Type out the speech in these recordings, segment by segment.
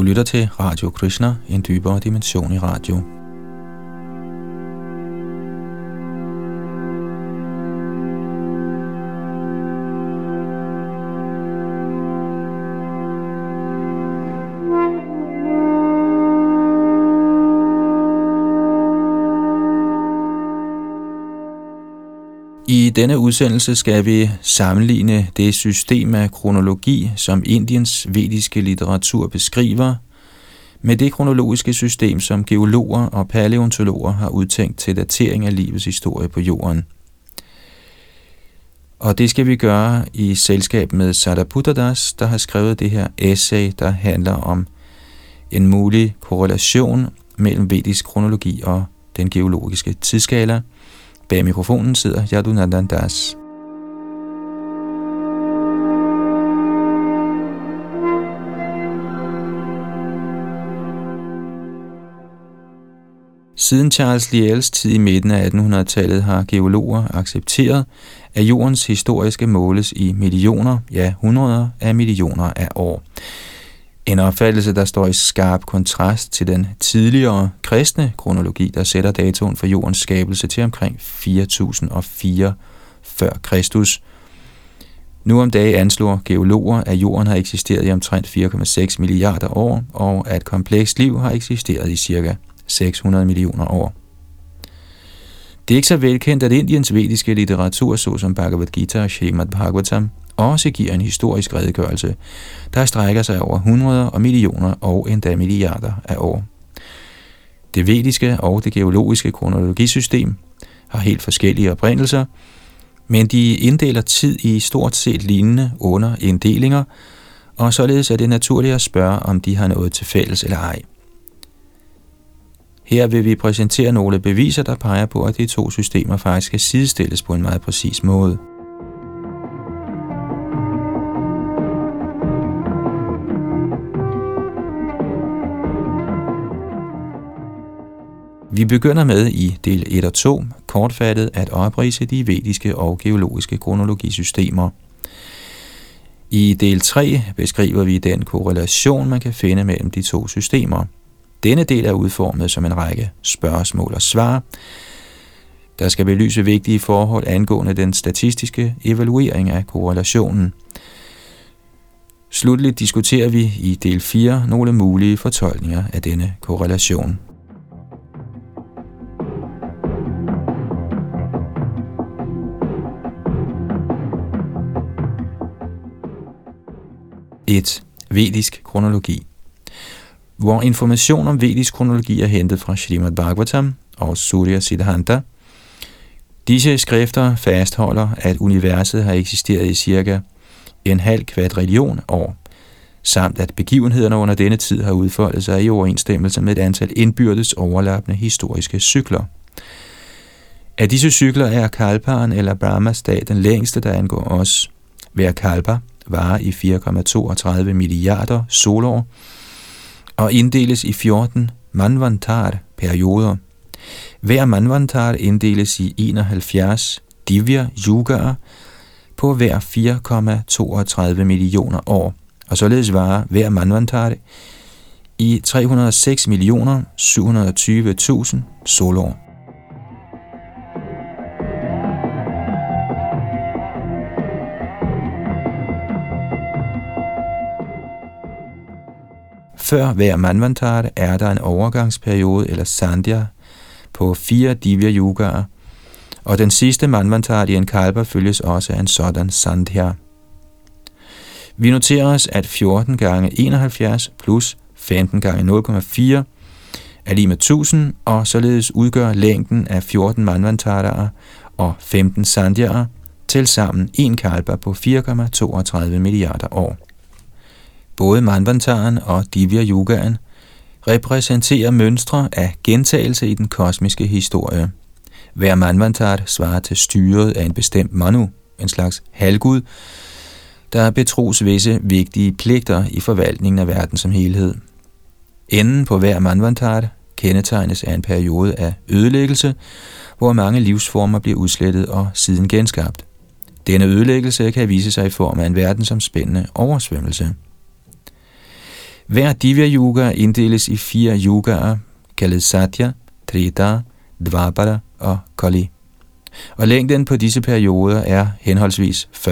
Du lytter til Radio Krishna, en dybere dimension i radio. I denne udsendelse skal vi sammenligne det system af kronologi, som Indiens vediske litteratur beskriver, med det kronologiske system, som geologer og paleontologer har udtænkt til datering af livets historie på jorden. Og det skal vi gøre i selskab med Sadaputtadas, der har skrevet det her essay, der handler om en mulig korrelation mellem vedisk kronologi og den geologiske tidsskala – Bag mikrofonen sidder Yadunandan Das. Siden Charles Lyells tid i midten af 1800-tallet har geologer accepteret, at jordens historiske måles i millioner, ja hundreder af millioner af år. En opfattelse, der står i skarp kontrast til den tidligere kristne kronologi, der sætter datoen for jordens skabelse til omkring 4004 før Kristus. Nu om dagen anslår geologer, at jorden har eksisteret i omtrent 4,6 milliarder år, og at komplekst liv har eksisteret i cirka 600 millioner år. Det er ikke så velkendt, at Indiens vediske litteratur, såsom Bhagavad Gita og Srimad Bhagavatam, også giver en historisk redegørelse, der strækker sig over hundreder og millioner og endda milliarder af år. Det vediske og det geologiske kronologisystem har helt forskellige oprindelser, men de inddeler tid i stort set lignende underinddelinger, og således er det naturligt at spørge, om de har noget til fælles eller ej. Her vil vi præsentere nogle beviser, der peger på, at de to systemer faktisk skal sidestilles på en meget præcis måde. Vi begynder med i del 1 og 2 kortfattet at oprise de vediske og geologiske kronologisystemer. I del 3 beskriver vi den korrelation, man kan finde mellem de to systemer. Denne del er udformet som en række spørgsmål og svar, der skal belyse vigtige forhold angående den statistiske evaluering af korrelationen. Slutligt diskuterer vi i del 4 nogle mulige fortolkninger af denne korrelation. 1. Vedisk kronologi Hvor information om vedisk kronologi er hentet fra Srimad Bhagavatam og Surya Siddhanta. Disse skrifter fastholder, at universet har eksisteret i cirka en halv kvadrillion år, samt at begivenhederne under denne tid har udfoldet sig i overensstemmelse med et antal indbyrdes overlappende historiske cykler. Af disse cykler er Kalparen eller Brahmas dag den længste, der angår os. Hver kalpa varer i 4,32 milliarder solår og inddeles i 14 manvantar-perioder. Hver manvantar inddeles i 71 divya yugaer på hver 4,32 millioner år, og således varer hver manvantar i 306 millioner 720.000 solår. Før hver manvantar er der en overgangsperiode eller sandhya på fire divya yugaer, og den sidste manvantar i en kalpa følges også af en sådan sandhya. Vi noterer os, at 14 gange 71 plus 15 gange 0,4 er lige med 1000, og således udgør længden af 14 manvantarer og 15 sandhyaer til sammen en kalpa på 4,32 milliarder år. Både Manvantaren og Divya Yugaen repræsenterer mønstre af gentagelse i den kosmiske historie. Hver Manvantar svarer til styret af en bestemt Manu, en slags halvgud, der betros visse vigtige pligter i forvaltningen af verden som helhed. Enden på hver Manvantar kendetegnes af en periode af ødelæggelse, hvor mange livsformer bliver udslettet og siden genskabt. Denne ødelæggelse kan vise sig i form af en verdensomspændende oversvømmelse. Hver Divya Yoga inddeles i fire yogaer, kaldet Satya, Trita, Dvapara og Kali. Og længden på disse perioder er henholdsvis 40%,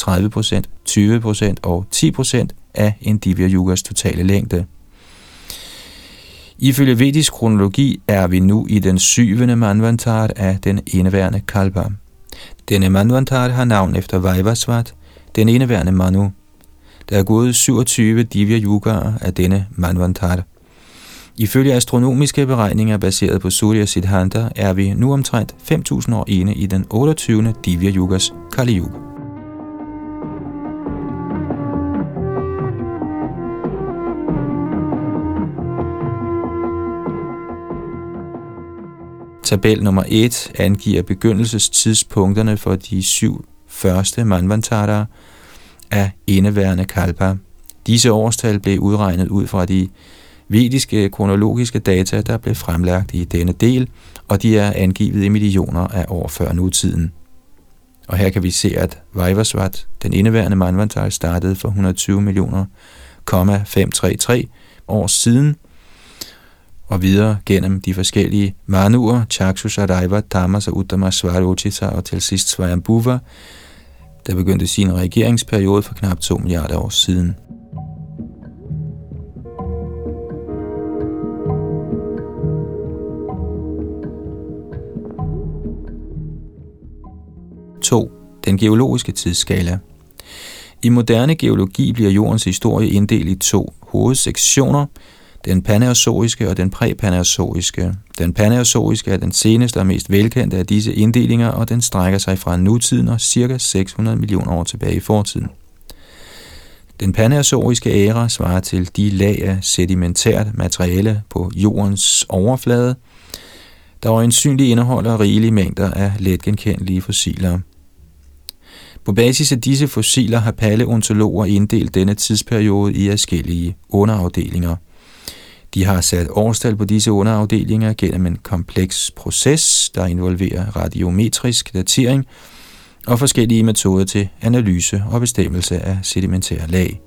30%, 20% og 10% af en Divya Yugas totale længde. Ifølge vedisk kronologi er vi nu i den syvende manvantar af den eneværende kalpa. Denne manvantar har navn efter Vaivasvat, den eneværende Manu. Der er gået 27 Divya Yugaer af denne manvantar. Ifølge astronomiske beregninger baseret på Surya Siddhanta er vi nu omtrent 5.000 år inde i den 28. Divya Yugas Kali Yuga. Tabel nummer 1 angiver begyndelsestidspunkterne for de syv første manvantarer af indeværende kalpa. Disse årstal blev udregnet ud fra de vediske kronologiske data, der blev fremlagt i denne del, og de er angivet i millioner af år før nutiden. Og her kan vi se, at Vajvasvat, den indeværende manvantar, startede for 120 millioner, 533 år siden, og videre gennem de forskellige Manuer, Chakshus, Adaiva, Tamas og Uttama, Svarochita og til sidst Svayambhuva, der begyndte sin regeringsperiode for knap 2 milliarder år siden. 2. Den geologiske tidsskala. I moderne geologi bliver jordens historie inddelt i to hovedsektioner, den paneozoiske og den præpaneozoiske. Den paneozoiske er den seneste og mest velkendte af disse inddelinger, og den strækker sig fra nutiden og ca. 600 millioner år tilbage i fortiden. Den paneozoiske æra svarer til de lag af sedimentært materiale på jordens overflade, der øjensynligt indeholder rigelige mængder af letgenkendelige fossiler – på basis af disse fossiler har paleontologer inddelt denne tidsperiode i forskellige underafdelinger. De har sat årstal på disse underafdelinger gennem en kompleks proces, der involverer radiometrisk datering og forskellige metoder til analyse og bestemmelse af sedimentære lag.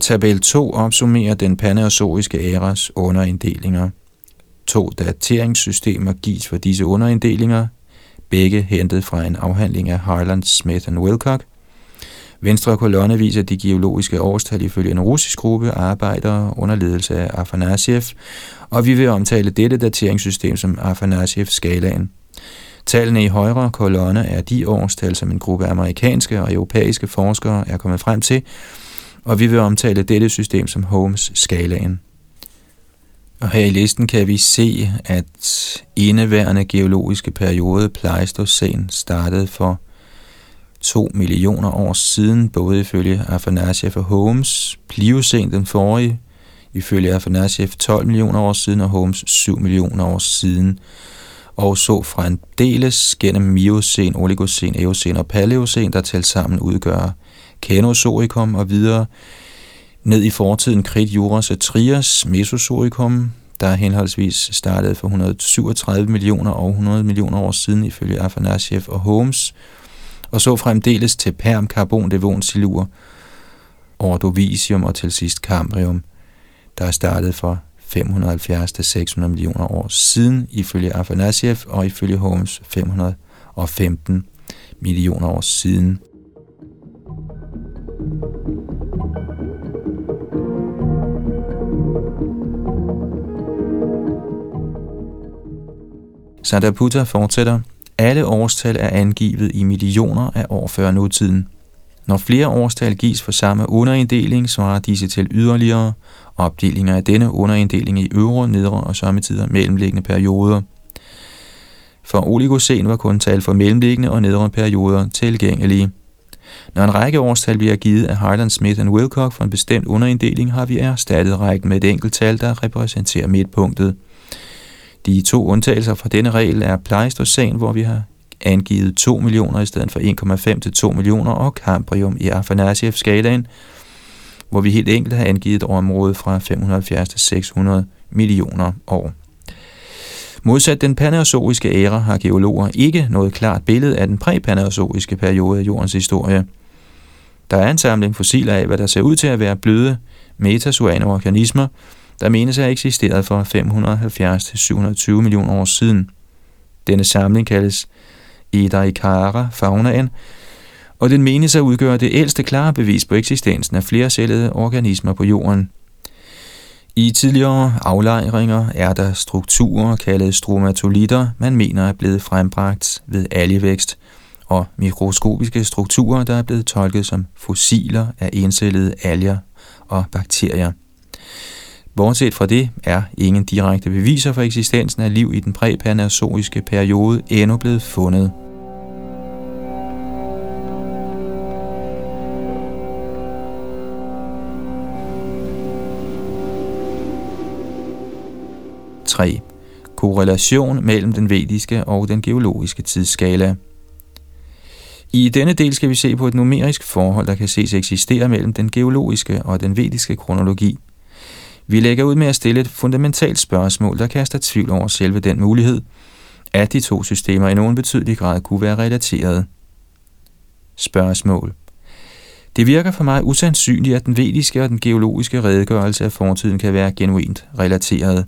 Tabel 2 opsummerer den paneozoiske æras underinddelinger. To dateringssystemer gives for disse underinddelinger, begge hentet fra en afhandling af Harland, Smith and Wilcock. Venstre kolonne viser de geologiske årstal ifølge en russisk gruppe arbejdere under ledelse af Afanasiev, og vi vil omtale dette dateringssystem som Afanasiev-skalaen. Tallene i højre kolonne er de årstal, som en gruppe amerikanske og europæiske forskere er kommet frem til, og vi vil omtale dette system som Holmes-skalaen. Og her i listen kan vi se, at indeværende geologiske periode Pleistocæn startede for 2 millioner år siden, både ifølge Afanasiev og Holmes. Pliocæn den forrige, ifølge Afanasiev 12 millioner år siden, og Holmes 7 millioner år siden. Og så fremdeles gennem Miocæn, Oligocæn, Eocæn og Paleocæn, der til sammen udgør Kenozoikum og videre ned i fortiden Krit, Juras og Trias, Mesozoikum, der henholdsvis startede for 137 millioner og 100 millioner år siden ifølge Afanasiev og Holmes, og så fremdeles til Perm, karbon, Devon, Silur, Ordovisium og til sidst Cambrium, der startede for 570-600 millioner år siden ifølge Afanasiev og ifølge Holmes 515 millioner år siden. Sadaputta fortsætter. Alle årstal er angivet i millioner af år før nutiden. Når flere årstal gives for samme underinddeling, svarer disse til yderligere opdelinger af denne underinddeling i øvre, nedre og sommetider mellemliggende perioder. For oligocen var kun tal for mellemliggende og nedre perioder tilgængelige. Når en række årstal bliver givet af Highland Smith og Wilcock for en bestemt underinddeling, har vi erstattet rækken med et enkelt tal, der repræsenterer midtpunktet. De to undtagelser fra denne regel er Pleistocæn, hvor vi har angivet 2 millioner i stedet for 1,5 til 2 millioner, og Cambrium i Afanasiev-skalaen, hvor vi helt enkelt har angivet et område fra 570 til 600 millioner år. Modsat den panaerozoiske æra har geologer ikke noget klart billede af den præpanaerozoiske periode af jordens historie. Der er en samling fossiler af, hvad der ser ud til at være bløde metazoane organismer, der menes at have eksisteret for 570-720 millioner år siden. Denne samling kaldes Edaikara faunaen, og den menes at udgøre det ældste klare bevis på eksistensen af flercellede organismer på jorden. I tidligere aflejringer er der strukturer kaldet stromatolitter, man mener er blevet frembragt ved algevækst, og mikroskopiske strukturer, der er blevet tolket som fossiler af encellede alger og bakterier. Bortset fra det er ingen direkte beviser for eksistensen af liv i den præpanazoiske periode endnu blevet fundet. 3. Korrelation mellem den vediske og den geologiske tidsskala. I denne del skal vi se på et numerisk forhold, der kan ses eksistere mellem den geologiske og den vediske kronologi. Vi lægger ud med at stille et fundamentalt spørgsmål, der kaster tvivl over selve den mulighed, at de to systemer i nogen betydelig grad kunne være relateret. Spørgsmål. Det virker for mig usandsynligt, at den vediske og den geologiske redegørelse af fortiden kan være genuint relateret.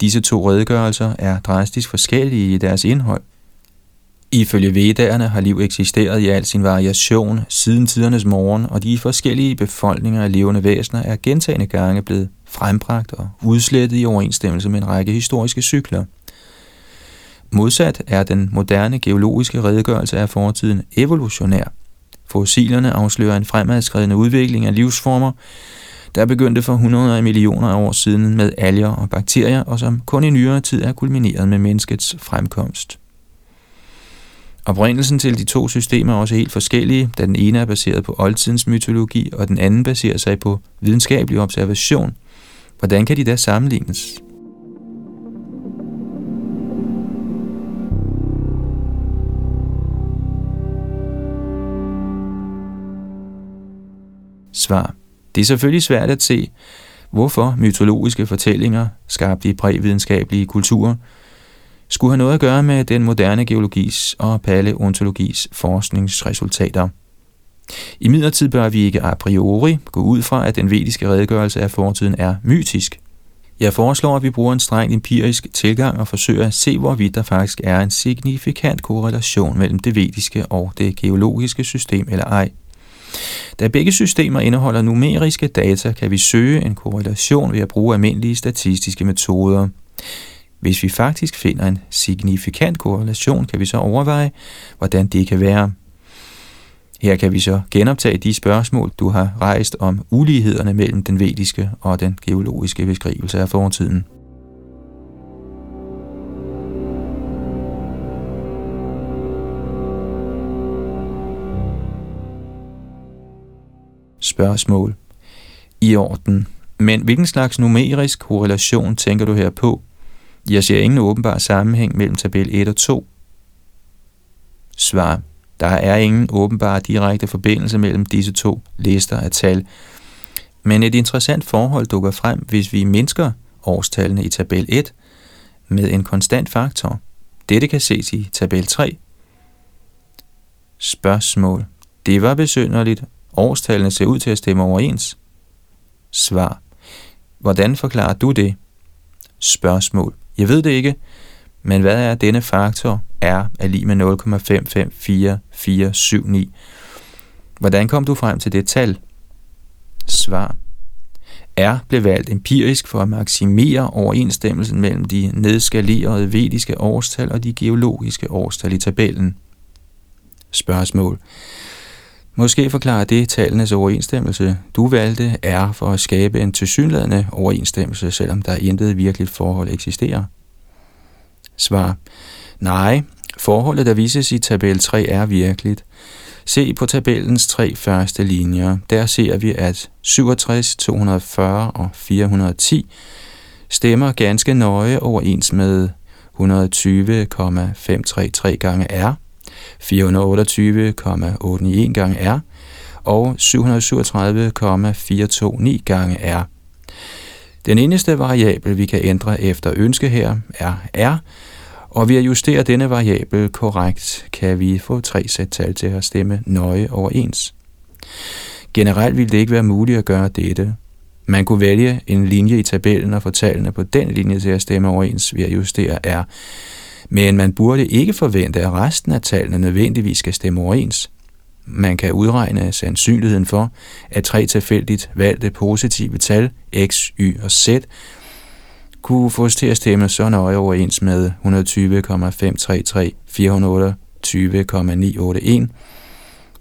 Disse to redegørelser er drastisk forskellige i deres indhold. Ifølge vedderne har liv eksisteret i al sin variation siden tidernes morgen, og de forskellige befolkninger af levende væsener er gentagende gange blevet frembragt og udslettet i overensstemmelse med en række historiske cykler. Modsat er den moderne geologiske redegørelse af fortiden evolutionær. Fossilerne afslører en fremadskridende udvikling af livsformer, der begyndte for hundrede af millioner af år siden med alger og bakterier, og som kun i nyere tid er kulmineret med menneskets fremkomst. Oprindelsen til de to systemer er også helt forskellige, da den ene er baseret på oldtidens mytologi, og den anden baserer sig på videnskabelig observation. Hvordan kan de da sammenlignes? Svar. Det er selvfølgelig svært at se, hvorfor mytologiske fortællinger, skabt i prævidenskabelige kulturer, skulle have noget at gøre med den moderne geologis og paleontologis forskningsresultater. I midlertid bør vi ikke a priori gå ud fra, at den vediske redegørelse af fortiden er mytisk. Jeg foreslår, at vi bruger en streng empirisk tilgang og forsøger at se, hvorvidt der faktisk er en signifikant korrelation mellem det vediske og det geologiske system eller ej. Da begge systemer indeholder numeriske data, kan vi søge en korrelation ved at bruge almindelige statistiske metoder. Hvis vi faktisk finder en signifikant korrelation, kan vi så overveje, hvordan det kan være. Her kan vi så genoptage de spørgsmål, du har rejst om ulighederne mellem den vediske og den geologiske beskrivelse af fortiden. Spørgsmål. I orden. Men hvilken slags numerisk korrelation tænker du her på? Jeg ser ingen åbenbar sammenhæng mellem tabel 1 og 2. Svar. Der er ingen åbenbar direkte forbindelse mellem disse to lister af tal. Men et interessant forhold dukker frem, hvis vi mindsker årstallene i tabel 1 med en konstant faktor. Dette kan ses i tabel 3. Spørgsmål. Det var besynderligt, Årstallene ser ud til at stemme overens. Svar. Hvordan forklarer du det? Spørgsmål. Jeg ved det ikke, men hvad er denne faktor R er lige med 0,554479? Hvordan kom du frem til det tal? Svar. R blev valgt empirisk for at maksimere overensstemmelsen mellem de nedskalerede vediske årstal og de geologiske årstal i tabellen. Spørgsmål. Måske forklarer det tallenes overensstemmelse. Du valgte er for at skabe en tilsyneladende overensstemmelse, selvom der intet virkeligt forhold eksisterer. Svar. Nej, forholdet, der vises i tabel 3, er virkeligt. Se på tabellens tre første linjer. Der ser vi, at 67, 240 og 410 stemmer ganske nøje overens med 120,533 gange R, 428,891 gange R og 737,429 gange R. Den eneste variabel, vi kan ændre efter ønske her, er r, og ved at justere denne variabel korrekt, kan vi få tre sæt tal til at stemme nøje overens. Generelt ville det ikke være muligt at gøre dette. Man kunne vælge en linje i tabellen og få tallene på den linje til at stemme overens ved at justere R. Men man burde ikke forvente, at resten af tallene nødvendigvis skal stemme overens. Man kan udregne sandsynligheden for, at tre tilfældigt valgte positive tal, x, y og z, kunne fås til at stemme så nøje overens med 120,533, 428,981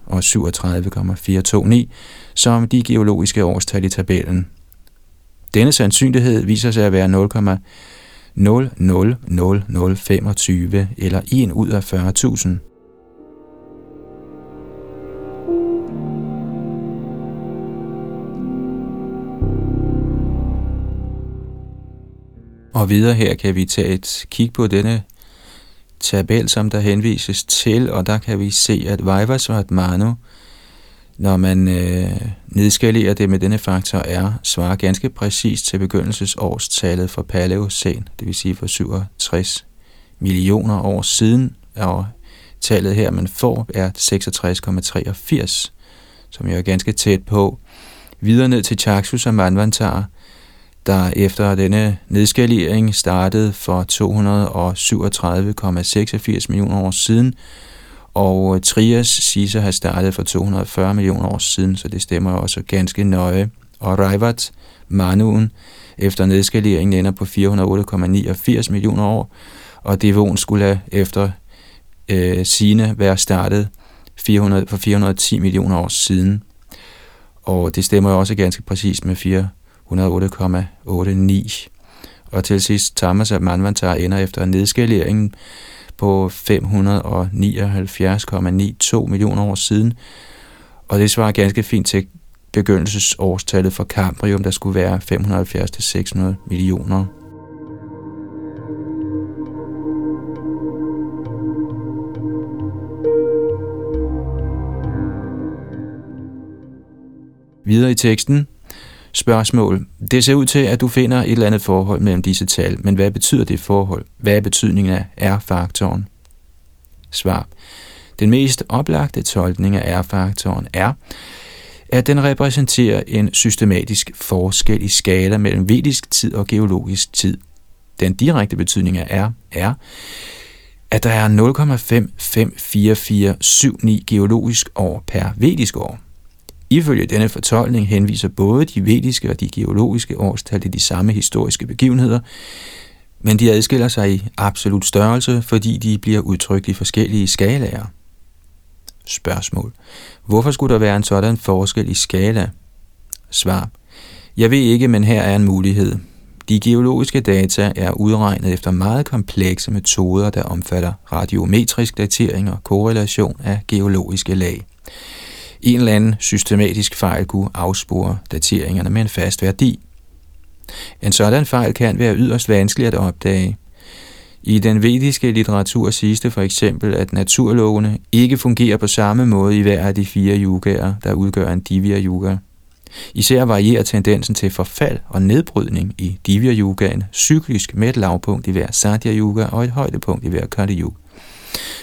og 37,429 som de geologiske årstal i tabellen. Denne sandsynlighed viser sig at være 000025 eller 1 ud af 40.000. Og videre her kan vi tage et kig på denne tabel, som der henvises til, og der kan vi se, at Vajvasvat Manu, når man øh, nedskalerer det med denne faktor R, svarer ganske præcist til begyndelsesårstallet for Paleocen, det vil sige for 67 millioner år siden, og tallet her, man får, er 66,83, som jo er ganske tæt på. Videre ned til Chaksus og Manvantar, der efter denne nedskalering startede for 237,86 millioner år siden, og øh, Trias siges at have startet for 240 millioner år siden, så det stemmer også ganske nøje. Og Raivat, Manuen, efter nedskaleringen ender på 408,89 millioner år, og Devon skulle efter øh, sine være startet 400, for 410 millioner år siden. Og det stemmer også ganske præcist med 408,89. Og til sidst, Thomas af Manvantar ender efter nedskaleringen på 579,92 millioner år siden, og det svarer ganske fint til begyndelsesårstallet for Cambrium, der skulle være 570-600 millioner. Videre i teksten Spørgsmål. Det ser ud til, at du finder et eller andet forhold mellem disse tal, men hvad betyder det forhold? Hvad er betydningen af R-faktoren? Svar. Den mest oplagte tolkning af R-faktoren er, at den repræsenterer en systematisk forskel i skala mellem vedisk tid og geologisk tid. Den direkte betydning af R er, at der er 0,554479 geologisk år per vedisk år. Ifølge denne fortolkning henviser både de vediske og de geologiske årstal til de samme historiske begivenheder, men de adskiller sig i absolut størrelse, fordi de bliver udtrykt i forskellige skalaer. Spørgsmål. Hvorfor skulle der være en sådan forskel i skala? Svar. Jeg ved ikke, men her er en mulighed. De geologiske data er udregnet efter meget komplekse metoder, der omfatter radiometrisk datering og korrelation af geologiske lag en eller anden systematisk fejl kunne afspore dateringerne med en fast værdi. En sådan fejl kan være yderst vanskelig at opdage. I den vediske litteratur siges det for eksempel, at naturlovene ikke fungerer på samme måde i hver af de fire yugaer, der udgør en divya yuga. Især varierer tendensen til forfald og nedbrydning i divya yugaen cyklisk med et lavpunkt i hver satya yuga og et højdepunkt i hver kali yuga.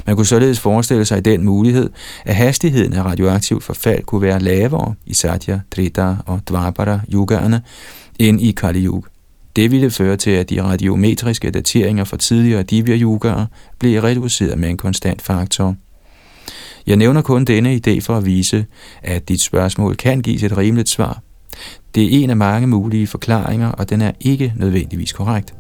Man kunne således forestille sig den mulighed, at hastigheden af radioaktivt forfald kunne være lavere i Satya, Trita og Dvapara yugaerne end i Kali Yuga. Det ville føre til, at de radiometriske dateringer for tidligere divya yugaer blev reduceret med en konstant faktor. Jeg nævner kun denne idé for at vise, at dit spørgsmål kan gives et rimeligt svar. Det er en af mange mulige forklaringer, og den er ikke nødvendigvis korrekt.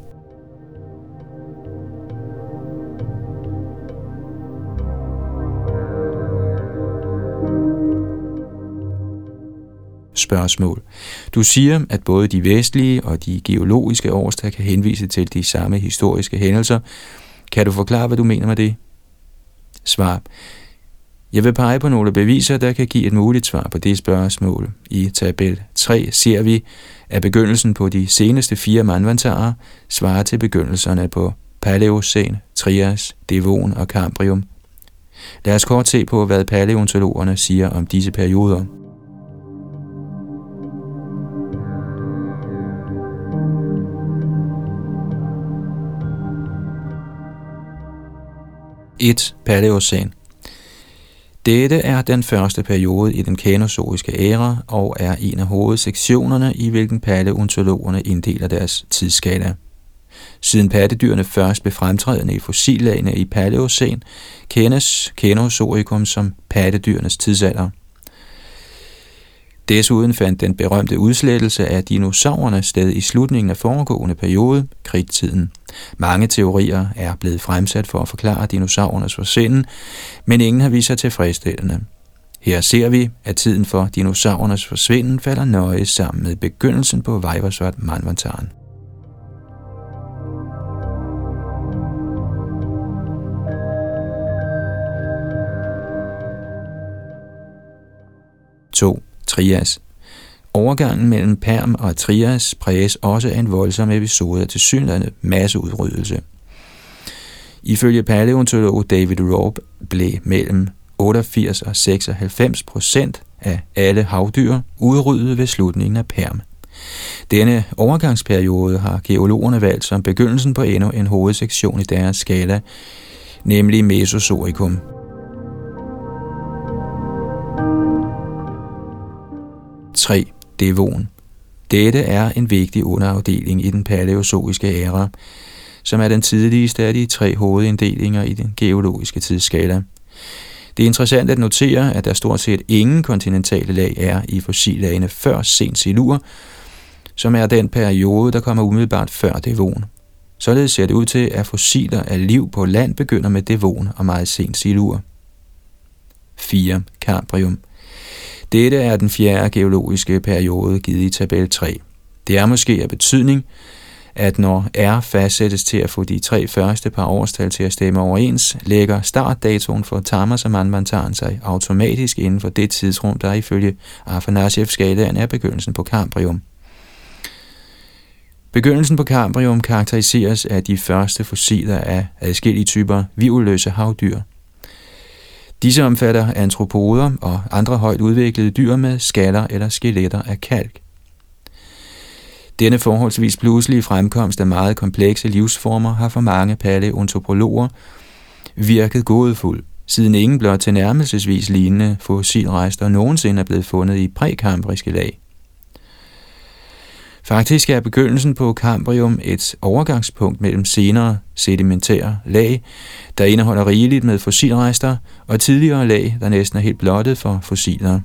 Spørgsmål. Du siger, at både de vestlige og de geologiske årstal kan henvise til de samme historiske hændelser. Kan du forklare, hvad du mener med det? Svar. Jeg vil pege på nogle beviser, der kan give et muligt svar på det spørgsmål. I tabel 3 ser vi, at begyndelsen på de seneste fire manvantarer svarer til begyndelserne på Paleocen, Trias, Devon og Cambrium. Lad os kort se på, hvad paleontologerne siger om disse perioder. 1. Paleocæn dette er den første periode i den kanozoiske æra og er en af hovedsektionerne, i hvilken paleontologerne inddeler deres tidsskala. Siden pattedyrene først blev fremtrædende i fossillagene i Paleocæn, kendes Caenozoikum som pattedyrenes tidsalder. Desuden fandt den berømte udslettelse af dinosaurerne sted i slutningen af foregående periode, kridttiden. Mange teorier er blevet fremsat for at forklare dinosaurernes forsvinden, men ingen har vist sig tilfredsstillende. Her ser vi, at tiden for dinosaurernes forsvinden falder nøje sammen med begyndelsen på Vajrasvat Manvantaren. To. Trias. Overgangen mellem Perm og Trias præges også af en voldsom episode af tilsyneladende masseudryddelse. Ifølge paleontolog David Robb blev mellem 88 og 96 procent af alle havdyr udryddet ved slutningen af Perm. Denne overgangsperiode har geologerne valgt som begyndelsen på endnu en hovedsektion i deres skala, nemlig Mesozoikum. 3. Devon. Dette er en vigtig underafdeling i den paleozoiske æra, som er den tidligste af de tre hovedinddelinger i den geologiske tidsskala. Det er interessant at notere, at der stort set ingen kontinentale lag er i fossillagene før sent silur, som er den periode, der kommer umiddelbart før devon. Således ser det ud til, at fossiler af liv på land begynder med devon og meget sent silur. 4. Cambrium. Dette er den fjerde geologiske periode givet i tabel 3. Det er måske af betydning, at når R fastsættes til at få de tre første par årstal til at stemme overens, lægger startdatoen for Tamas og Manvantaren sig automatisk inden for det tidsrum, der ifølge Afanasiev-skalaen er begyndelsen på Cambrium. Begyndelsen på Cambrium karakteriseres af de første fossiler af adskillige typer vivløse havdyr – Disse omfatter antropoder og andre højt udviklede dyr med skaller eller skeletter af kalk. Denne forholdsvis pludselige fremkomst af meget komplekse livsformer har for mange paleontopologer virket gådefuld, siden ingen blot tilnærmelsesvis lignende fossilrester nogensinde er blevet fundet i prækambriske lag. Faktisk er begyndelsen på Cambrium et overgangspunkt mellem senere sedimentære lag, der indeholder rigeligt med fossilrester, og tidligere lag, der næsten er helt blottet for fossiler.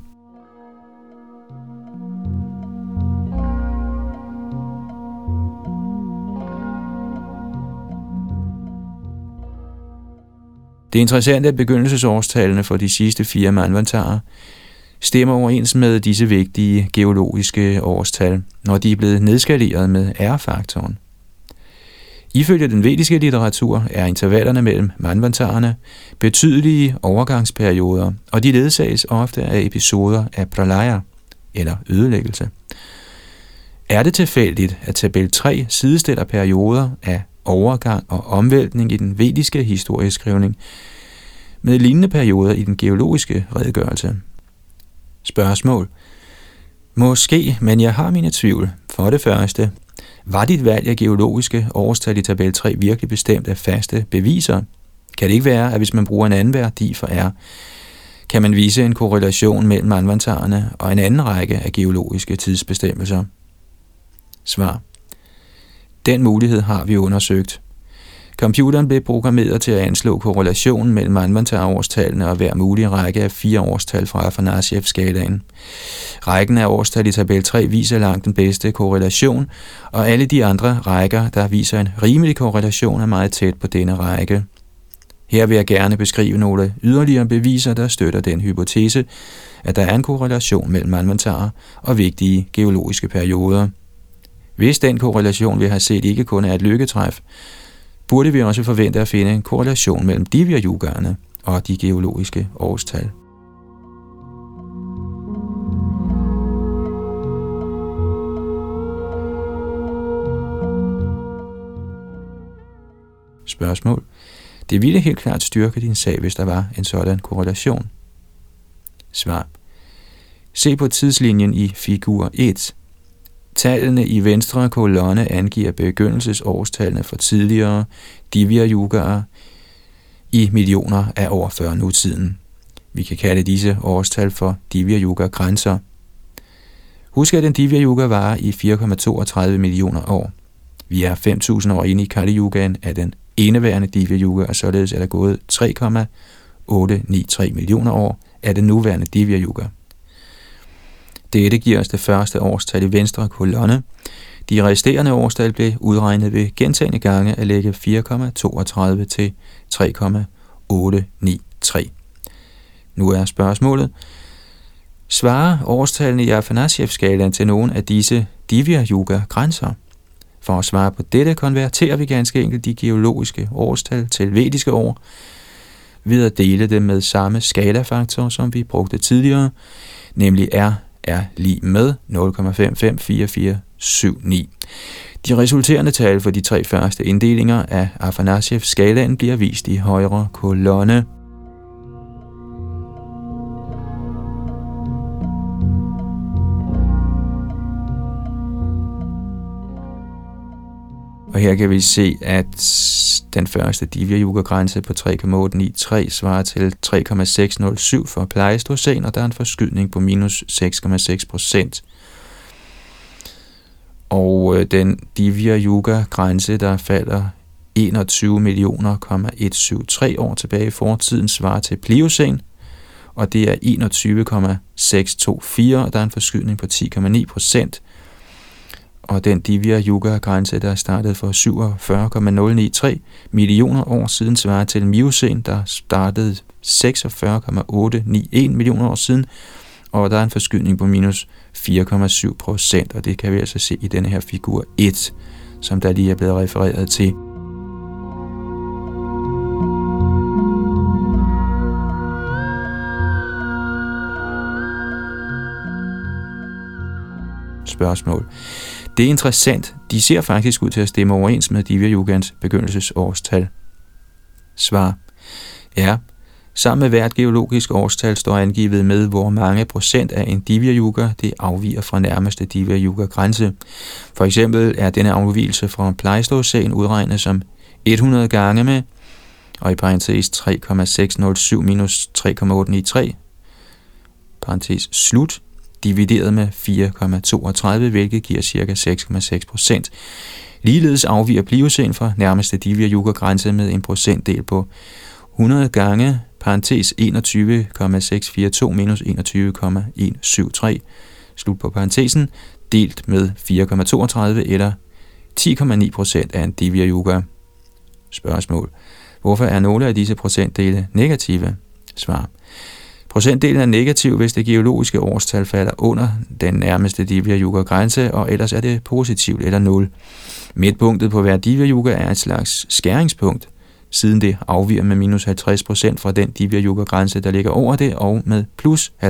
Det er interessant, at begyndelsesårstallene for de sidste fire manvantarer stemmer overens med disse vigtige geologiske årstal, når de er blevet nedskaleret med R-faktoren. Ifølge den vediske litteratur er intervallerne mellem manvantarerne betydelige overgangsperioder, og de ledsages ofte af episoder af pralaya, eller ødelæggelse. Er det tilfældigt, at tabel 3 sidestiller perioder af overgang og omvæltning i den vediske historieskrivning med lignende perioder i den geologiske redegørelse? Spørgsmål. Måske, men jeg har mine tvivl. For det første, var dit valg af geologiske årstal i tabel 3 virkelig bestemt af faste beviser? Kan det ikke være, at hvis man bruger en anden værdi for R, kan man vise en korrelation mellem anvantarerne og en anden række af geologiske tidsbestemmelser? Svar. Den mulighed har vi undersøgt. Computeren blev programmeret til at anslå korrelationen mellem Anvantar-årstallene og hver mulig række af fire årstal fra Afanasiev-skalaen. Rækken af årstal i tabel 3 viser langt den bedste korrelation, og alle de andre rækker, der viser en rimelig korrelation, er meget tæt på denne række. Her vil jeg gerne beskrive nogle yderligere beviser, der støtter den hypotese, at der er en korrelation mellem manvantarer og vigtige geologiske perioder. Hvis den korrelation, vi har set, ikke kun er et lykketræf, burde vi også forvente at finde en korrelation mellem divya yugaerne og de geologiske årstal. Spørgsmål. Det ville helt klart styrke din sag, hvis der var en sådan korrelation. Svar. Se på tidslinjen i figur 1. Tallene i venstre kolonne angiver begyndelsesårstallene for tidligere divya yugaer. i millioner af år før nutiden. Vi kan kalde disse årstal for Divya Yuga grænser. Husk, at den Divya Yuga varer i 4,32 millioner år. Vi er 5.000 år inde i Kali Yugaen af den eneværende Divya Yuga, og således er der gået 3,893 millioner år af den nuværende Divya Yuga. Dette giver os det første årstal i venstre kolonne. De resterende årstal blev udregnet ved gentagende gange at lægge 4,32 til 3,893. Nu er spørgsmålet, svarer årstallene i Afanasyev-skalaen til nogen af disse divya-yoga-grænser? For at svare på dette konverterer vi ganske enkelt de geologiske årstal til vediske år, ved at dele dem med samme skalafaktor, som vi brugte tidligere, nemlig R er lige med 0,554479. De resulterende tal for de tre første inddelinger af Afanasyev-skalaen bliver vist i højre kolonne. Og her kan vi se, at den første Divya Yuga grænse på 3,893 svarer til 3,607 for Pleistocæn, og der er en forskydning på minus 6,6 procent. Og øh, den Divya Yuga grænse, der falder 21 millioner,173 år tilbage i fortiden, svarer til Pliocæn, og det er 21,624, og der er en forskydning på 10,9 procent og den Divya Yuga grænse, der startede for 47,093 millioner år siden, svarer til Miocene, der startede 46,891 millioner år siden, og der er en forskydning på minus 4,7 procent, og det kan vi altså se i denne her figur 1, som der lige er blevet refereret til. Spørgsmål. Det er interessant. De ser faktisk ud til at stemme overens med Divya Yugans begyndelsesårstal. Svar. Ja, sammen med hvert geologisk årstal står angivet med, hvor mange procent af en Divya Yuga det afviger fra nærmeste Divya Yuga grænse. For eksempel er denne afvielse fra Pleistocæn udregnet som 100 gange med, og i parentes 3,607 minus 3,893, parentes slut, divideret med 4,32, hvilket giver ca. 6,6 procent. Ligeledes afviger Pliocen fra nærmeste Divya Yuga grænse med en procentdel på 100 gange parentes 21,642 minus 21,173 slut på parentesen delt med 4,32 eller 10,9 procent af en Divya Yuga. Spørgsmål. Hvorfor er nogle af disse procentdele negative? Svar. Procentdelen er negativ, hvis det geologiske årstal falder under den nærmeste Divya Yuga grænse, og ellers er det positivt eller 0. Midtpunktet på hver Divya Yuga er et slags skæringspunkt, siden det afviger med minus 50% fra den Divya Yuga grænse, der ligger over det, og med plus 50%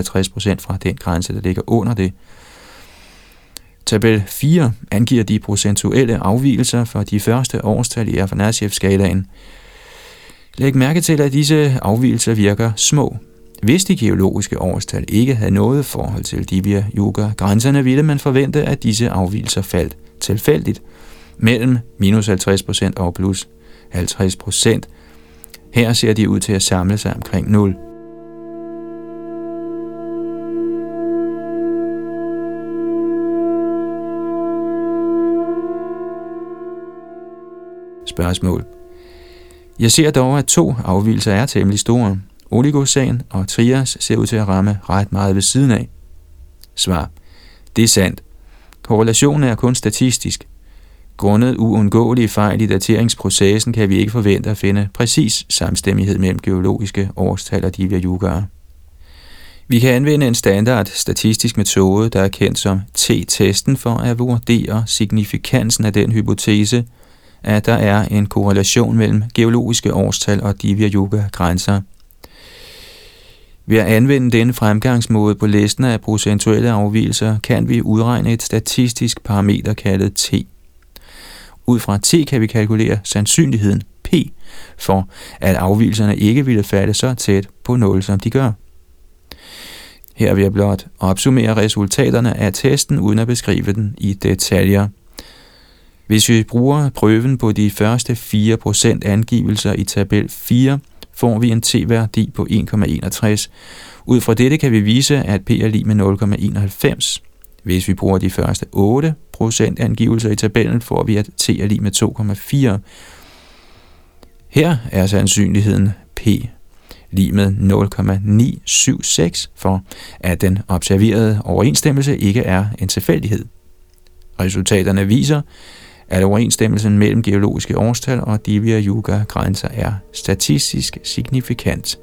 fra den grænse, der ligger under det. Tabel 4 angiver de procentuelle afvielser for de første årstal i Afanasiev-skalaen. Læg mærke til, at disse afvielser virker små, hvis de geologiske årstal ikke havde noget forhold til Divya Yuga grænserne, ville man forvente, at disse afvielser faldt tilfældigt mellem minus 50% og plus 50%. Her ser de ud til at samle sig omkring 0. Spørgsmål. Jeg ser dog, at to afvielser er temmelig store oligosagen, og Trias ser ud til at ramme ret meget ved siden af. Svar. Det er sandt. Korrelationen er kun statistisk. Grundet uundgåelige fejl i dateringsprocessen kan vi ikke forvente at finde præcis samstemmighed mellem geologiske årstal og Divya Yugaer. Vi kan anvende en standard statistisk metode, der er kendt som T-testen for at vurdere signifikansen af den hypotese, at der er en korrelation mellem geologiske årstal og Divya Yuga grænser – ved at anvende denne fremgangsmåde på listen af procentuelle afvielser, kan vi udregne et statistisk parameter kaldet t. Ud fra t kan vi kalkulere sandsynligheden p for, at afvielserne ikke ville falde så tæt på 0, som de gør. Her vil jeg blot opsummere resultaterne af testen uden at beskrive den i detaljer. Hvis vi bruger prøven på de første 4% angivelser i tabel 4 får vi en t-værdi på 1,61. Ud fra dette kan vi vise, at p er lige med 0,91. Hvis vi bruger de første 8 procent angivelser i tabellen, får vi, at t er lige med 2,4. Her er sandsynligheden p lige med 0,976 for, at den observerede overensstemmelse ikke er en tilfældighed. Resultaterne viser, at overensstemmelsen mellem geologiske årstal og Divya Yuga grænser er statistisk signifikant.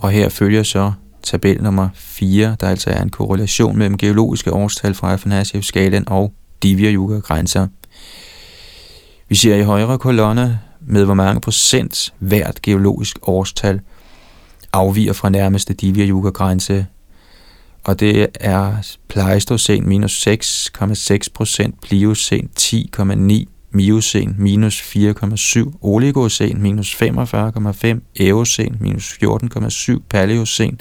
Og her følger så tabel nummer 4, der altså er en korrelation mellem geologiske årstal fra Afanasiev-skalaen og Divya Yuga grænser. Vi ser i højre kolonne med hvor mange procent hvert geologisk årstal afviger fra nærmeste Divya Yuga grænse. Og det er Pleistocene minus 6,6 procent, Pliocene 10,9, Miocene minus 4,7, Oligocene minus 45,5, Eocene minus 14,7, Paleocene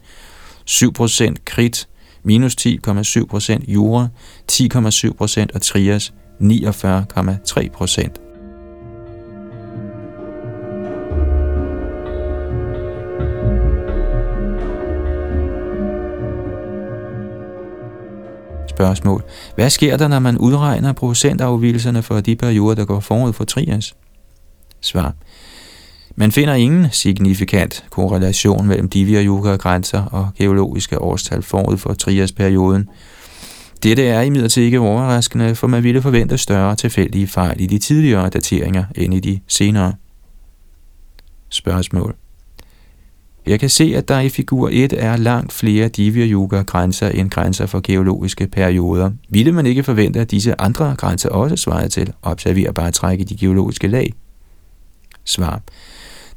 7 procent, Krit minus 10,7 procent, Jura 10,7 procent og Trias 49,3 spørgsmål. Hvad sker der, når man udregner procentafvielserne for de perioder, der går forud for Trias? Svar. Man finder ingen signifikant korrelation mellem Divya yoga grænser og geologiske årstal forud for Trias-perioden. Dette er imidlertid ikke overraskende, for man ville forvente større tilfældige fejl i de tidligere dateringer end i de senere. Spørgsmål. Jeg kan se, at der i figur 1 er langt flere Divya Yuga grænser end grænser for geologiske perioder. Ville man ikke forvente, at disse andre grænser også svarer til observerbare træk i de geologiske lag? Svar.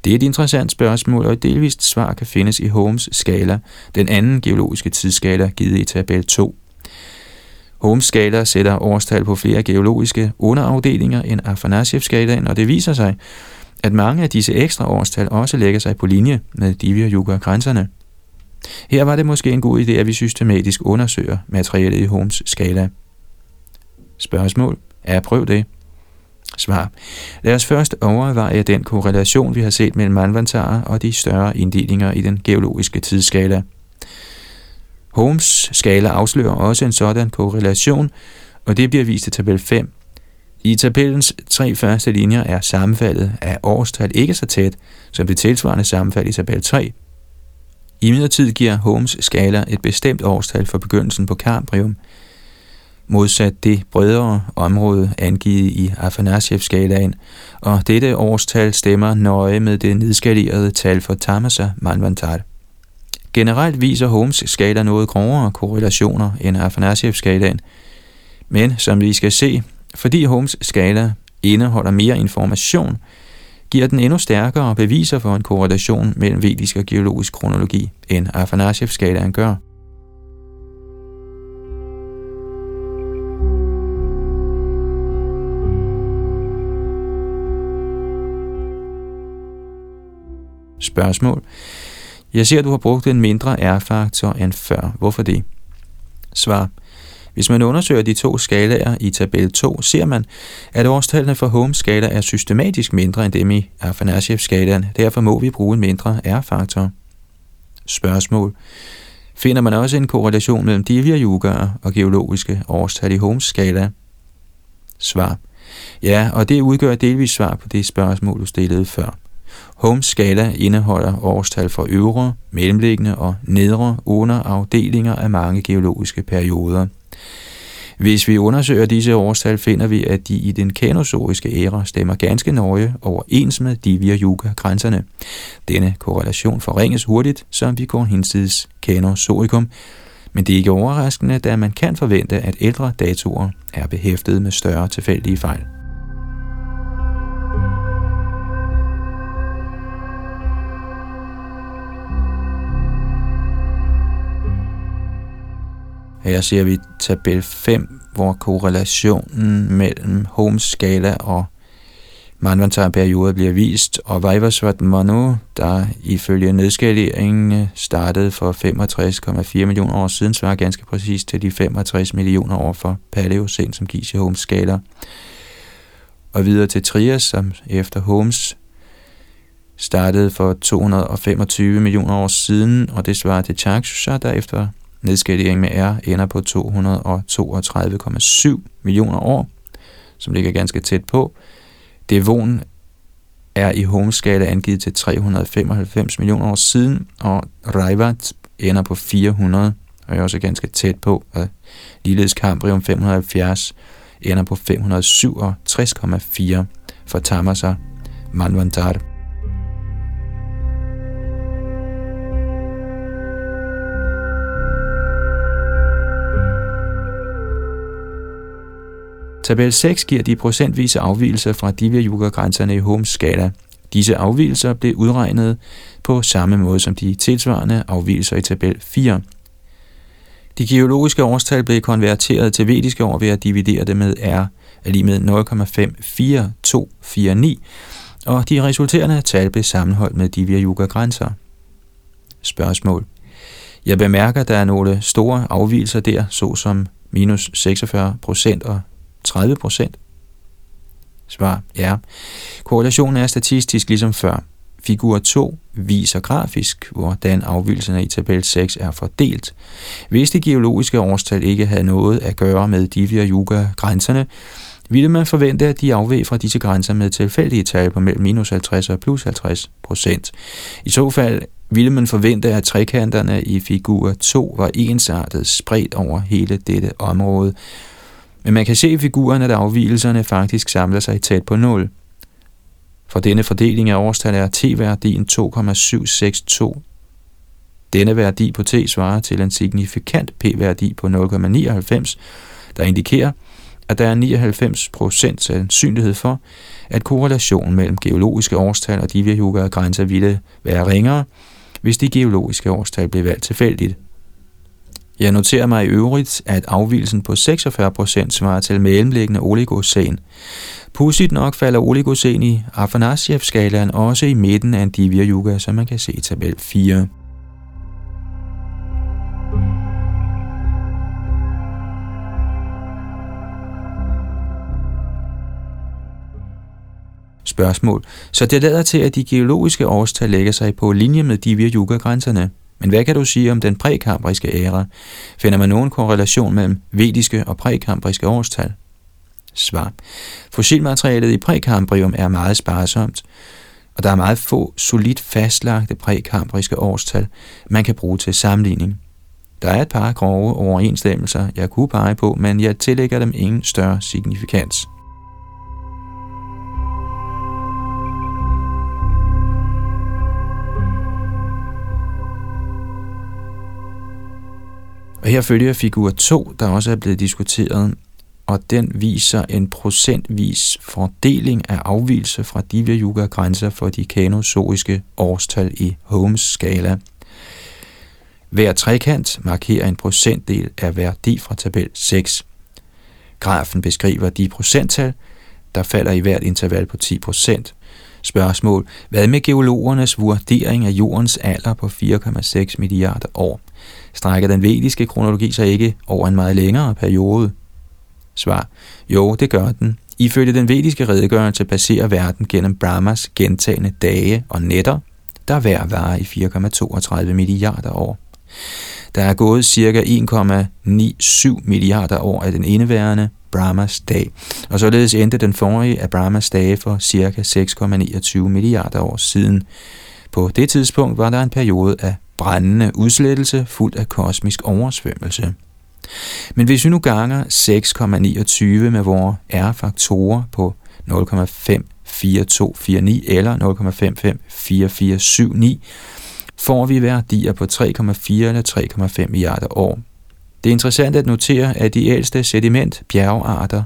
Det er et interessant spørgsmål, og et delvist svar kan findes i Holmes skala, den anden geologiske tidsskala givet i tabel 2. Holmes skala sætter årstal på flere geologiske underafdelinger end Afanasiev-skalaen, og det viser sig, at mange af disse ekstra årstal også lægger sig på linje med Divya Yuga grænserne. Her var det måske en god idé, at vi systematisk undersøger materialet i Holmes skala. Spørgsmål? Er prøv det? Svar. Lad os først overveje den korrelation, vi har set mellem manvantarer og de større inddelinger i den geologiske tidsskala. Holmes skala afslører også en sådan korrelation, og det bliver vist i tabel 5 i tabellens tre første linjer er sammenfaldet af årstal ikke så tæt som det tilsvarende sammenfald i tabel 3. I midlertid giver Holmes skala et bestemt årstal for begyndelsen på Cambrium, modsat det bredere område angivet i Afanasiev-skalaen, og dette årstal stemmer nøje med det nedskalerede tal for Tamasa Manvantar. Generelt viser Holmes skala noget grovere korrelationer end Afanasiev-skalaen, men som vi skal se, fordi Holmes skala indeholder mere information, giver den endnu stærkere beviser for en korrelation mellem vedisk og geologisk kronologi, end Afanasiev-skalaen gør. Spørgsmål. Jeg ser, at du har brugt en mindre R-faktor end før. Hvorfor det? Svar. Hvis man undersøger de to skalaer i tabel 2, ser man, at årstallene for Holmes skala er systematisk mindre end dem i Afanasiev-skalaen. Derfor må vi bruge en mindre R-faktor. Spørgsmål. Finder man også en korrelation mellem Divya Yuga og geologiske årstal i Holmes skala? Svar. Ja, og det udgør delvis svar på det spørgsmål, du stillede før. Holmes skala indeholder årstal for øvre, mellemliggende og nedre underafdelinger af mange geologiske perioder. Hvis vi undersøger disse årstal, finder vi, at de i den kanozoiske æra stemmer ganske nøje overens med Divya Yuga-grænserne. Denne korrelation forringes hurtigt, som vi går hinsides kanozoikum, men det er ikke overraskende, da man kan forvente, at ældre datoer er behæftet med større tilfældige fejl. Her ser vi tabel 5, hvor korrelationen mellem Holmes skala og Manvantar-periode bliver vist, og Vaivasvat Manu, der ifølge nedskaleringen startede for 65,4 millioner år siden, svarer ganske præcis til de 65 millioner år for Paleocen, som gives i Holmes skala. Og videre til Trias, som efter Holmes startede for 225 millioner år siden, og det svarer til Chakshusha, der efter nedskalering med R ender på 232,7 millioner år, som ligger ganske tæt på. Devon er i homeskala angivet til 395 millioner år siden, og Reivat ender på 400, og er også ganske tæt på, og ligeledes Cambrium 570 ender på 567,4 for Tamasa Manvantar. Tabel 6 giver de procentvise afvielser fra Divya Yuga-grænserne i Homs skala. Disse afvielser blev udregnet på samme måde som de tilsvarende afvielser i tabel 4. De geologiske årstal blev konverteret til vediske år ved at dividere det med R er lige med 0,54249, og de resulterende tal blev sammenholdt med Divya Yuga grænser. Spørgsmål. Jeg bemærker, at der er nogle store afvielser der, såsom minus 46 procent og 30 procent? Svar ja. Korrelationen er statistisk ligesom før. Figur 2 viser grafisk, hvordan afvielserne i tabel 6 er fordelt. Hvis de geologiske årstal ikke havde noget at gøre med Divya Yuga-grænserne, ville man forvente, at de afveg fra disse grænser med tilfældige tal på mellem minus 50 og plus 50 procent. I så fald ville man forvente, at trekanterne i figur 2 var ensartet spredt over hele dette område, men man kan se i figuren, at afvielserne faktisk samler sig tæt på 0. For denne fordeling af årstal er t-værdien 2,762. Denne værdi på t svarer til en signifikant p-værdi på 0,99, der indikerer, at der er 99% sandsynlighed for, at korrelationen mellem geologiske årstal og divya grænser ville være ringere, hvis de geologiske årstal blev valgt tilfældigt. Jeg noterer mig i øvrigt, at afvielsen på 46% svarer til mellemliggende oligocen. Pudsigt nok falder oligocen i Afanasiev-skalaen også i midten af en Divya Yuga, som man kan se i tabel 4. Spørgsmål. Så det lader til, at de geologiske årstal lægger sig på linje med Divya Yuga-grænserne. Men hvad kan du sige om den prækambriske æra? Finder man nogen korrelation mellem vediske og prækambriske årstal? Svar. Fossilmaterialet i prækambrium er meget sparsomt, og der er meget få solidt fastlagte prækambriske årstal, man kan bruge til sammenligning. Der er et par grove overensstemmelser, jeg kunne pege på, men jeg tillægger dem ingen større signifikans. Og her følger figur 2, der også er blevet diskuteret, og den viser en procentvis fordeling af afvielse fra Divya Yuga grænser for de kanozoiske årstal i Holmes skala. Hver trekant markerer en procentdel af værdi fra tabel 6. Grafen beskriver de procenttal, der falder i hvert interval på 10 procent. Spørgsmål. Hvad med geologernes vurdering af jordens alder på 4,6 milliarder år? Strækker den vediske kronologi sig ikke over en meget længere periode? Svar. Jo, det gør den. Ifølge den vediske redegørelse passerer verden gennem Brahmas gentagende dage og nætter, der hver varer i 4,32 milliarder år. Der er gået ca. 1,97 milliarder år af den indeværende Brahmas dag, og således endte den forrige af Brahmas dage for ca. 6,29 milliarder år siden. På det tidspunkt var der en periode af brændende udslettelse fuld af kosmisk oversvømmelse. Men hvis vi nu ganger 6,29 med vores R-faktorer på 0,54249 eller 0,554479, får vi værdier på 3,4 eller 3,5 milliarder år. Det er interessant at notere, at de ældste sediment bjergarter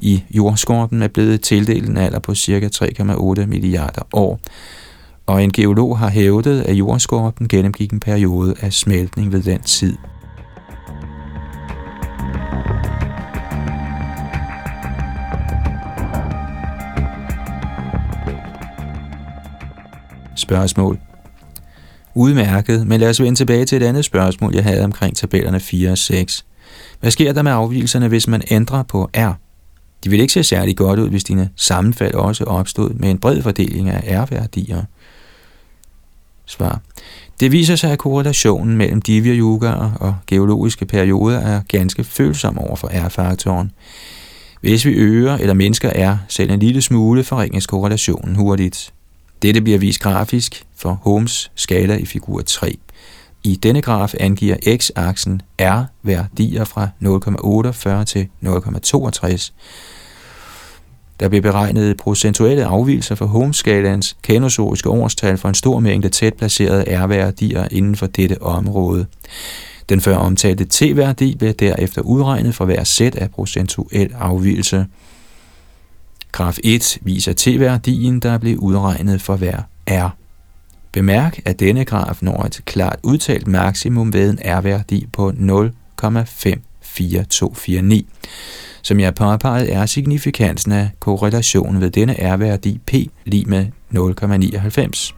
i jordskorpen er blevet tildelt en alder på ca. 3,8 milliarder år, og en geolog har hævdet, at jordskorpen gennemgik en periode af smeltning ved den tid. Spørgsmål. Udmærket, men lad os vende tilbage til et andet spørgsmål, jeg havde omkring tabellerne 4 og 6. Hvad sker der med afvielserne, hvis man ændrer på R? De vil ikke se særlig godt ud, hvis dine sammenfald også opstod med en bred fordeling af R-værdier. Svar. Det viser sig, at korrelationen mellem divya yoga og geologiske perioder er ganske følsom over for R-faktoren. Hvis vi øger eller mindsker R selv en lille smule, forringes korrelationen hurtigt. Dette bliver vist grafisk for Holmes skala i figur 3. I denne graf angiver x-aksen R-værdier fra 0,48 til 0,62. Der blev beregnet procentuelle afvielser for Holmes-skalans kanosoriske årstal for en stor mængde tæt placerede R-værdier inden for dette område. Den før omtalte t-værdi blev derefter udregnet for hver sæt af procentuel afvielse. Graf 1 viser t-værdien, der blev udregnet for hver R. Bemærk, at denne graf når et klart udtalt maksimum ved en R-værdi på 0,54249. Som jeg påpeget er signifikansen af korrelationen ved denne R-værdi p lige med 0,99.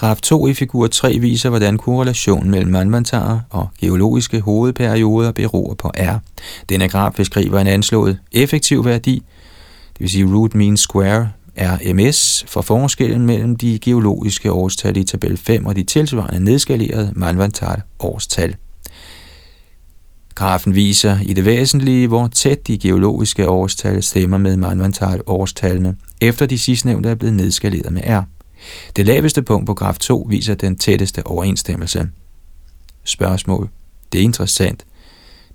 Graf 2 i figur 3 viser, hvordan korrelationen mellem manvantarer og geologiske hovedperioder beror på R. Denne graf beskriver en anslået effektiv værdi, det vil sige root mean square, RMS, for forskellen mellem de geologiske årstal i tabel 5 og de tilsvarende nedskalerede manvantar årstal. Grafen viser i det væsentlige, hvor tæt de geologiske årstal stemmer med manvantar årstallene, efter de sidstnævnte er blevet nedskaleret med R. Det laveste punkt på graf 2 viser den tætteste overensstemmelse. Spørgsmål. Det er interessant.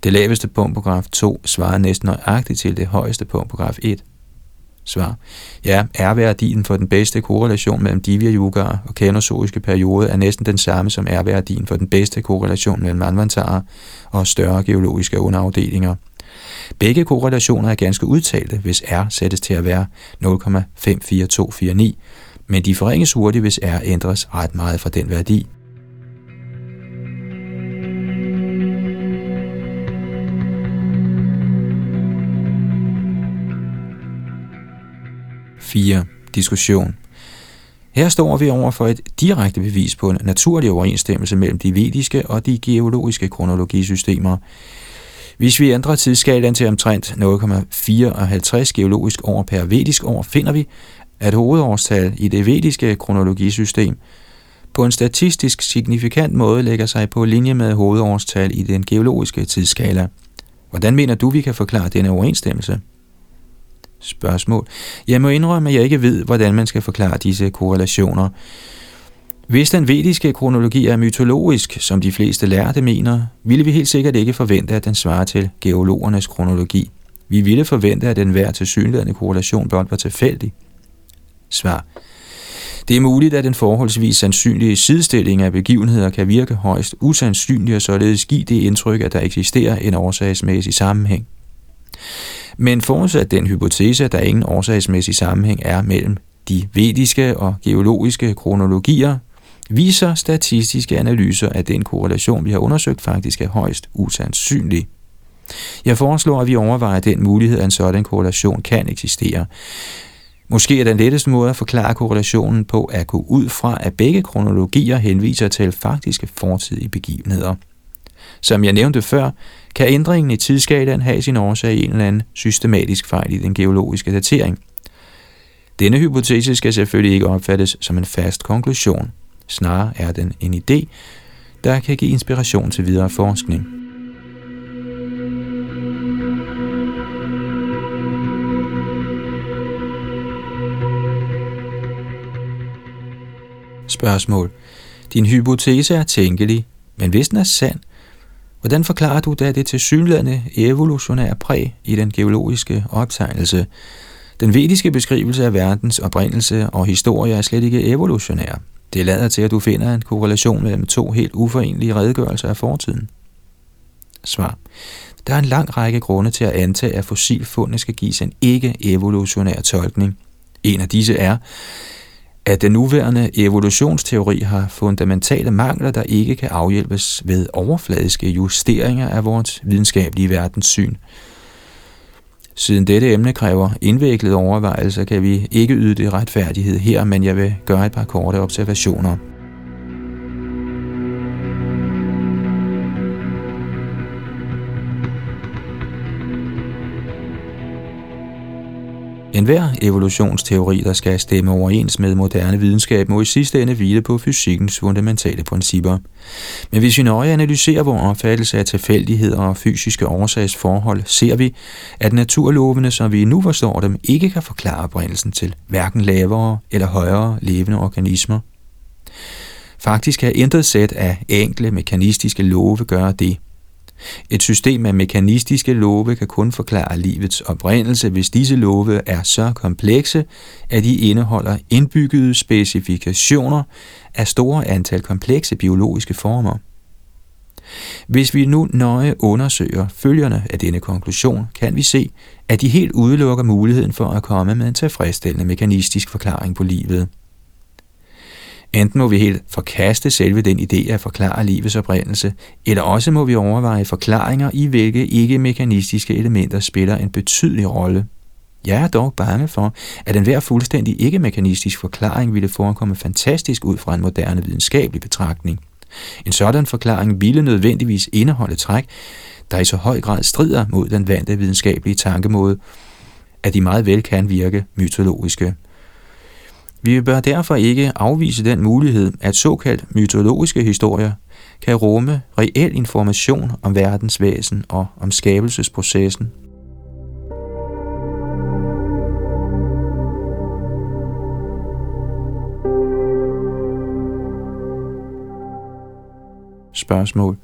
Det laveste punkt på graf 2 svarer næsten nøjagtigt til det højeste punkt på graf 1. Svar. Ja, R-værdien for den bedste korrelation mellem divya yoga og kanozoiske periode er næsten den samme som R-værdien for den bedste korrelation mellem anvantarer og større geologiske underafdelinger. Begge korrelationer er ganske udtalte, hvis R sættes til at være 0,54249, men de forringes hurtigt, hvis R ændres ret meget fra den værdi. 4. Diskussion. Her står vi over for et direkte bevis på en naturlig overensstemmelse mellem de vediske og de geologiske kronologisystemer. Hvis vi ændrer tidsskalaen til omtrent 0,54 geologisk år per vedisk år, finder vi, at hovedårstal i det vediske kronologisystem på en statistisk signifikant måde lægger sig på linje med hovedårstal i den geologiske tidsskala. Hvordan mener du, vi kan forklare denne overensstemmelse? Spørgsmål. Jeg må indrømme, at jeg ikke ved, hvordan man skal forklare disse korrelationer. Hvis den vediske kronologi er mytologisk, som de fleste lærte mener, ville vi helt sikkert ikke forvente, at den svarer til geologernes kronologi. Vi ville forvente, at den hver tilsyneladende korrelation blot var tilfældig. Svar. Det er muligt, at en forholdsvis sandsynlig sidestilling af begivenheder kan virke højst usandsynlig og således give det indtryk, at der eksisterer en årsagsmæssig sammenhæng. Men forudsat den hypotese, at der ingen årsagsmæssig sammenhæng er mellem de vediske og geologiske kronologier, viser statistiske analyser, at den korrelation, vi har undersøgt, faktisk er højst usandsynlig. Jeg foreslår, at vi overvejer den mulighed, at en sådan korrelation kan eksistere. Måske er den letteste måde at forklare korrelationen på at gå ud fra, at begge kronologier henviser til faktiske fortidige begivenheder. Som jeg nævnte før, kan ændringen i tidsskalaen have sin årsag i en eller anden systematisk fejl i den geologiske datering. Denne hypotese skal selvfølgelig ikke opfattes som en fast konklusion. Snarere er den en idé, der kan give inspiration til videre forskning. Spørgsmål. Din hypotese er tænkelig, men hvis den er sand, hvordan forklarer du da det tilsyneladende evolutionære præg i den geologiske optegnelse? Den vediske beskrivelse af verdens oprindelse og historie er slet ikke evolutionær. Det lader til, at du finder en korrelation mellem to helt uforenelige redegørelser af fortiden. Svar. Der er en lang række grunde til at antage, at fossilfundene skal gives en ikke-evolutionær tolkning. En af disse er, at den nuværende evolutionsteori har fundamentale mangler, der ikke kan afhjælpes ved overfladiske justeringer af vores videnskabelige verdenssyn. Siden dette emne kræver indviklet overvejelse, kan vi ikke yde det retfærdighed her, men jeg vil gøre et par korte observationer. En hver evolutionsteori, der skal stemme overens med moderne videnskab, må i sidste ende hvile på fysikkens fundamentale principper. Men hvis vi nøje analyserer vores opfattelse af tilfældigheder og fysiske årsagsforhold, ser vi, at naturlovene, som vi nu forstår dem, ikke kan forklare oprindelsen til hverken lavere eller højere levende organismer. Faktisk kan intet sæt af enkle mekanistiske love gøre det. Et system af mekanistiske love kan kun forklare livets oprindelse, hvis disse love er så komplekse, at de indeholder indbyggede specifikationer af store antal komplekse biologiske former. Hvis vi nu nøje undersøger følgerne af denne konklusion, kan vi se, at de helt udelukker muligheden for at komme med en tilfredsstillende mekanistisk forklaring på livet. Enten må vi helt forkaste selve den idé at forklare livets oprindelse, eller også må vi overveje forklaringer, i hvilke ikke-mekanistiske elementer spiller en betydelig rolle. Jeg er dog bange for, at enhver fuldstændig ikke-mekanistisk forklaring ville forekomme fantastisk ud fra en moderne videnskabelig betragtning. En sådan forklaring ville nødvendigvis indeholde træk, der i så høj grad strider mod den vante videnskabelige tankemåde, at de meget vel kan virke mytologiske. Vi bør derfor ikke afvise den mulighed, at såkaldt mytologiske historier kan rumme reel information om verdens væsen og om skabelsesprocessen. Spørgsmål.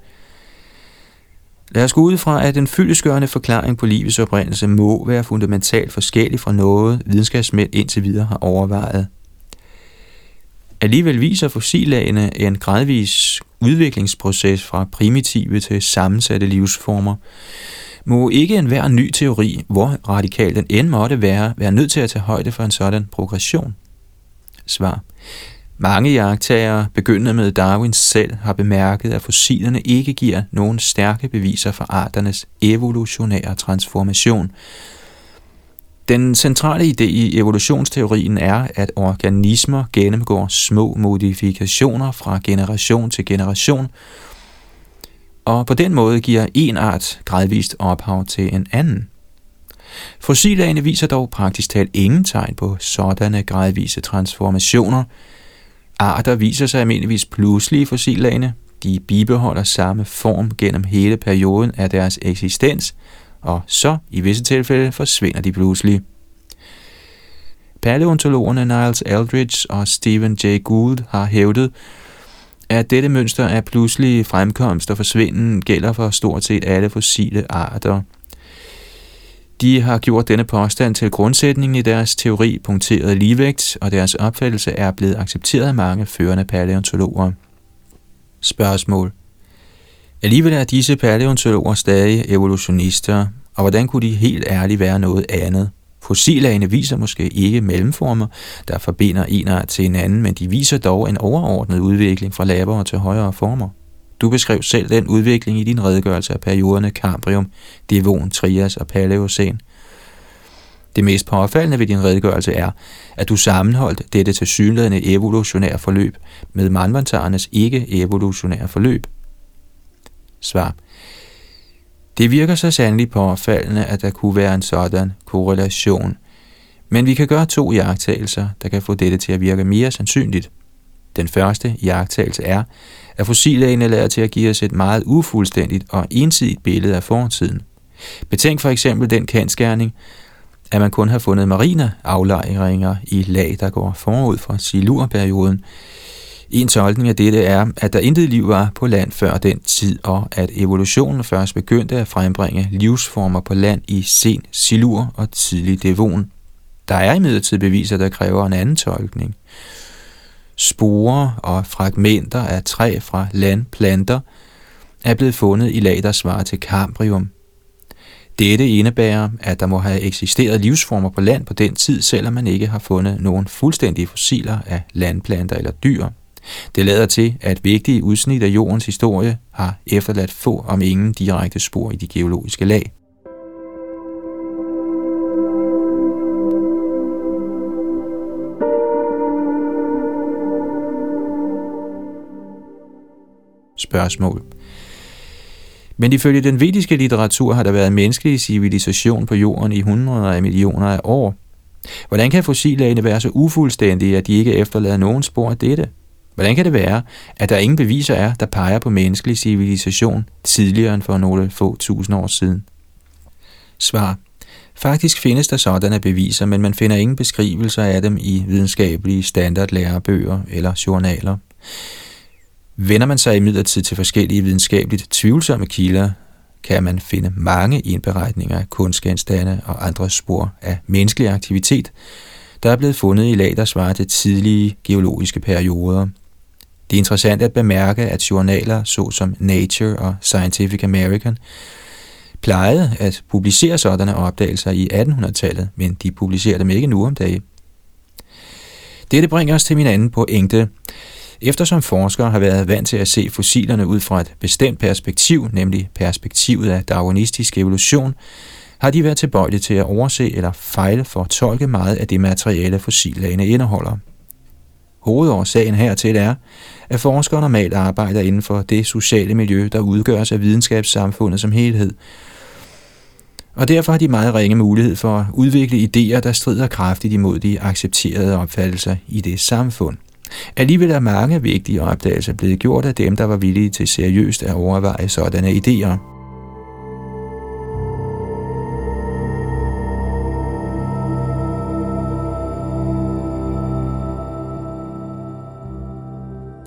Lad os gå ud fra, at den fyldesgørende forklaring på livets oprindelse må være fundamentalt forskellig fra noget, videnskabsmænd indtil videre har overvejet. Alligevel viser fossillagene en gradvis udviklingsproces fra primitive til sammensatte livsformer. Må ikke enhver ny teori, hvor radikal den end måtte være, være nødt til at tage højde for en sådan progression? Svar. Mange jagttagere, begyndende med Darwin selv, har bemærket, at fossilerne ikke giver nogen stærke beviser for arternes evolutionære transformation, den centrale idé i evolutionsteorien er, at organismer gennemgår små modifikationer fra generation til generation, og på den måde giver en art gradvist ophav til en anden. Fossilagene viser dog praktisk talt ingen tegn på sådanne gradvise transformationer. Arter viser sig almindeligvis pludselig i fossilagene. De bibeholder samme form gennem hele perioden af deres eksistens – og så i visse tilfælde forsvinder de pludselig. Paleontologerne Niles Eldridge og Stephen J. Gould har hævdet, at dette mønster af pludselige fremkomst og forsvinden gælder for stort set alle fossile arter. De har gjort denne påstand til grundsætningen i deres teori punkteret ligevægt, og deres opfattelse er blevet accepteret af mange førende paleontologer. Spørgsmål Alligevel er disse paleontologer stadig evolutionister, og hvordan kunne de helt ærligt være noget andet? Fossilagene viser måske ikke mellemformer, der forbinder en art til en anden, men de viser dog en overordnet udvikling fra lavere til højere former. Du beskrev selv den udvikling i din redegørelse af perioderne Cambrium, Devon, Trias og Paleocen. Det mest påfaldende ved din redegørelse er, at du sammenholdt dette tilsyneladende evolutionære forløb med manvantarernes ikke-evolutionære forløb. Svar. Det virker så sandelig påfaldende, at der kunne være en sådan korrelation. Men vi kan gøre to jagttagelser, der kan få dette til at virke mere sandsynligt. Den første jagttagelse er, at fossilagene lader til at give os et meget ufuldstændigt og ensidigt billede af fortiden. Betænk for eksempel den kendskærning, at man kun har fundet marine aflejringer i lag, der går forud for silurperioden, en tolkning af dette er, at der intet liv var på land før den tid, og at evolutionen først begyndte at frembringe livsformer på land i sen silur og tidlig devon. Der er imidlertid beviser, der kræver en anden tolkning. Sporer og fragmenter af træ fra landplanter er blevet fundet i lag, der svarer til kambrium. Dette indebærer, at der må have eksisteret livsformer på land på den tid, selvom man ikke har fundet nogen fuldstændige fossiler af landplanter eller dyr. Det lader til, at vigtige udsnit af jordens historie har efterladt få om ingen direkte spor i de geologiske lag. Spørgsmål. Men ifølge den vediske litteratur har der været menneskelig civilisation på jorden i hundreder af millioner af år. Hvordan kan fossillagene være så ufuldstændige, at de ikke efterlader nogen spor af dette? Hvordan kan det være, at der ingen beviser er, der peger på menneskelig civilisation tidligere end for nogle få tusind år siden? Svar. Faktisk findes der sådanne beviser, men man finder ingen beskrivelser af dem i videnskabelige standardlærebøger eller journaler. Vender man sig imidlertid til forskellige videnskabeligt tvivlsomme kilder, kan man finde mange indberetninger af kunstgenstande og andre spor af menneskelig aktivitet, der er blevet fundet i lag, der svarer til tidlige geologiske perioder. Det er interessant at bemærke, at journaler såsom Nature og Scientific American plejede at publicere sådanne opdagelser i 1800-tallet, men de publicerer dem ikke nu om dagen. Dette bringer os til min anden pointe. Eftersom forskere har været vant til at se fossilerne ud fra et bestemt perspektiv, nemlig perspektivet af darwinistisk evolution, har de været tilbøjelige til at overse eller fejle for at tolke meget af det materiale, fossillagene indeholder. Hovedårsagen hertil er, at forskere normalt arbejder inden for det sociale miljø, der udgøres af videnskabssamfundet som helhed, og derfor har de meget ringe mulighed for at udvikle idéer, der strider kraftigt imod de accepterede opfattelser i det samfund. Alligevel er mange vigtige opdagelser blevet gjort af dem, der var villige til seriøst at overveje sådanne idéer.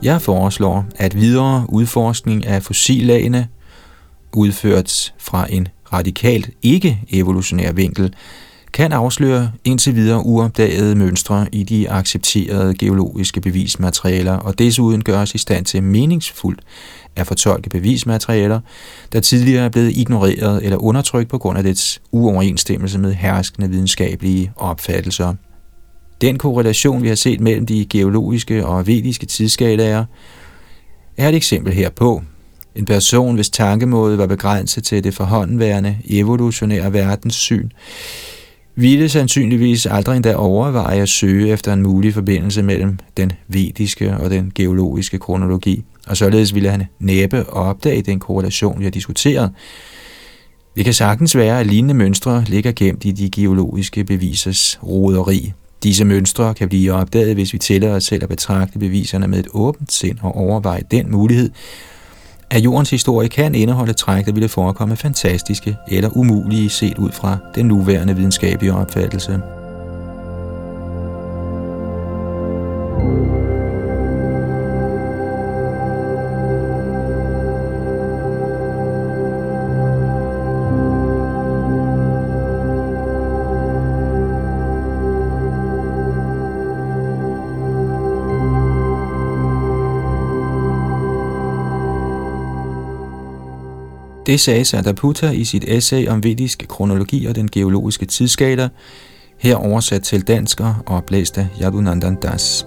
Jeg foreslår, at videre udforskning af fossillagene, udført fra en radikalt ikke-evolutionær vinkel, kan afsløre indtil videre uopdagede mønstre i de accepterede geologiske bevismaterialer og desuden gøres i stand til meningsfuldt at fortolke bevismaterialer, der tidligere er blevet ignoreret eller undertrykt på grund af dets uoverensstemmelse med herskende videnskabelige opfattelser. Den korrelation, vi har set mellem de geologiske og vediske tidsskalaer, er et eksempel herpå. En person, hvis tankemåde var begrænset til det forhåndenværende evolutionære verdenssyn, ville sandsynligvis aldrig endda overveje at søge efter en mulig forbindelse mellem den vediske og den geologiske kronologi, og således ville han næppe opdage den korrelation, vi har diskuteret. Det kan sagtens være, at lignende mønstre ligger gemt i de geologiske bevisers roderi. Disse mønstre kan blive opdaget, hvis vi tillader os selv at betragte beviserne med et åbent sind og overveje den mulighed, at jordens historie kan indeholde træk, der ville forekomme fantastiske eller umulige set ud fra den nuværende videnskabelige opfattelse. Det sagde Sataputta i sit essay om vedisk kronologi og den geologiske tidsskala, her oversat til dansk og oplæst af Yadunandan Das.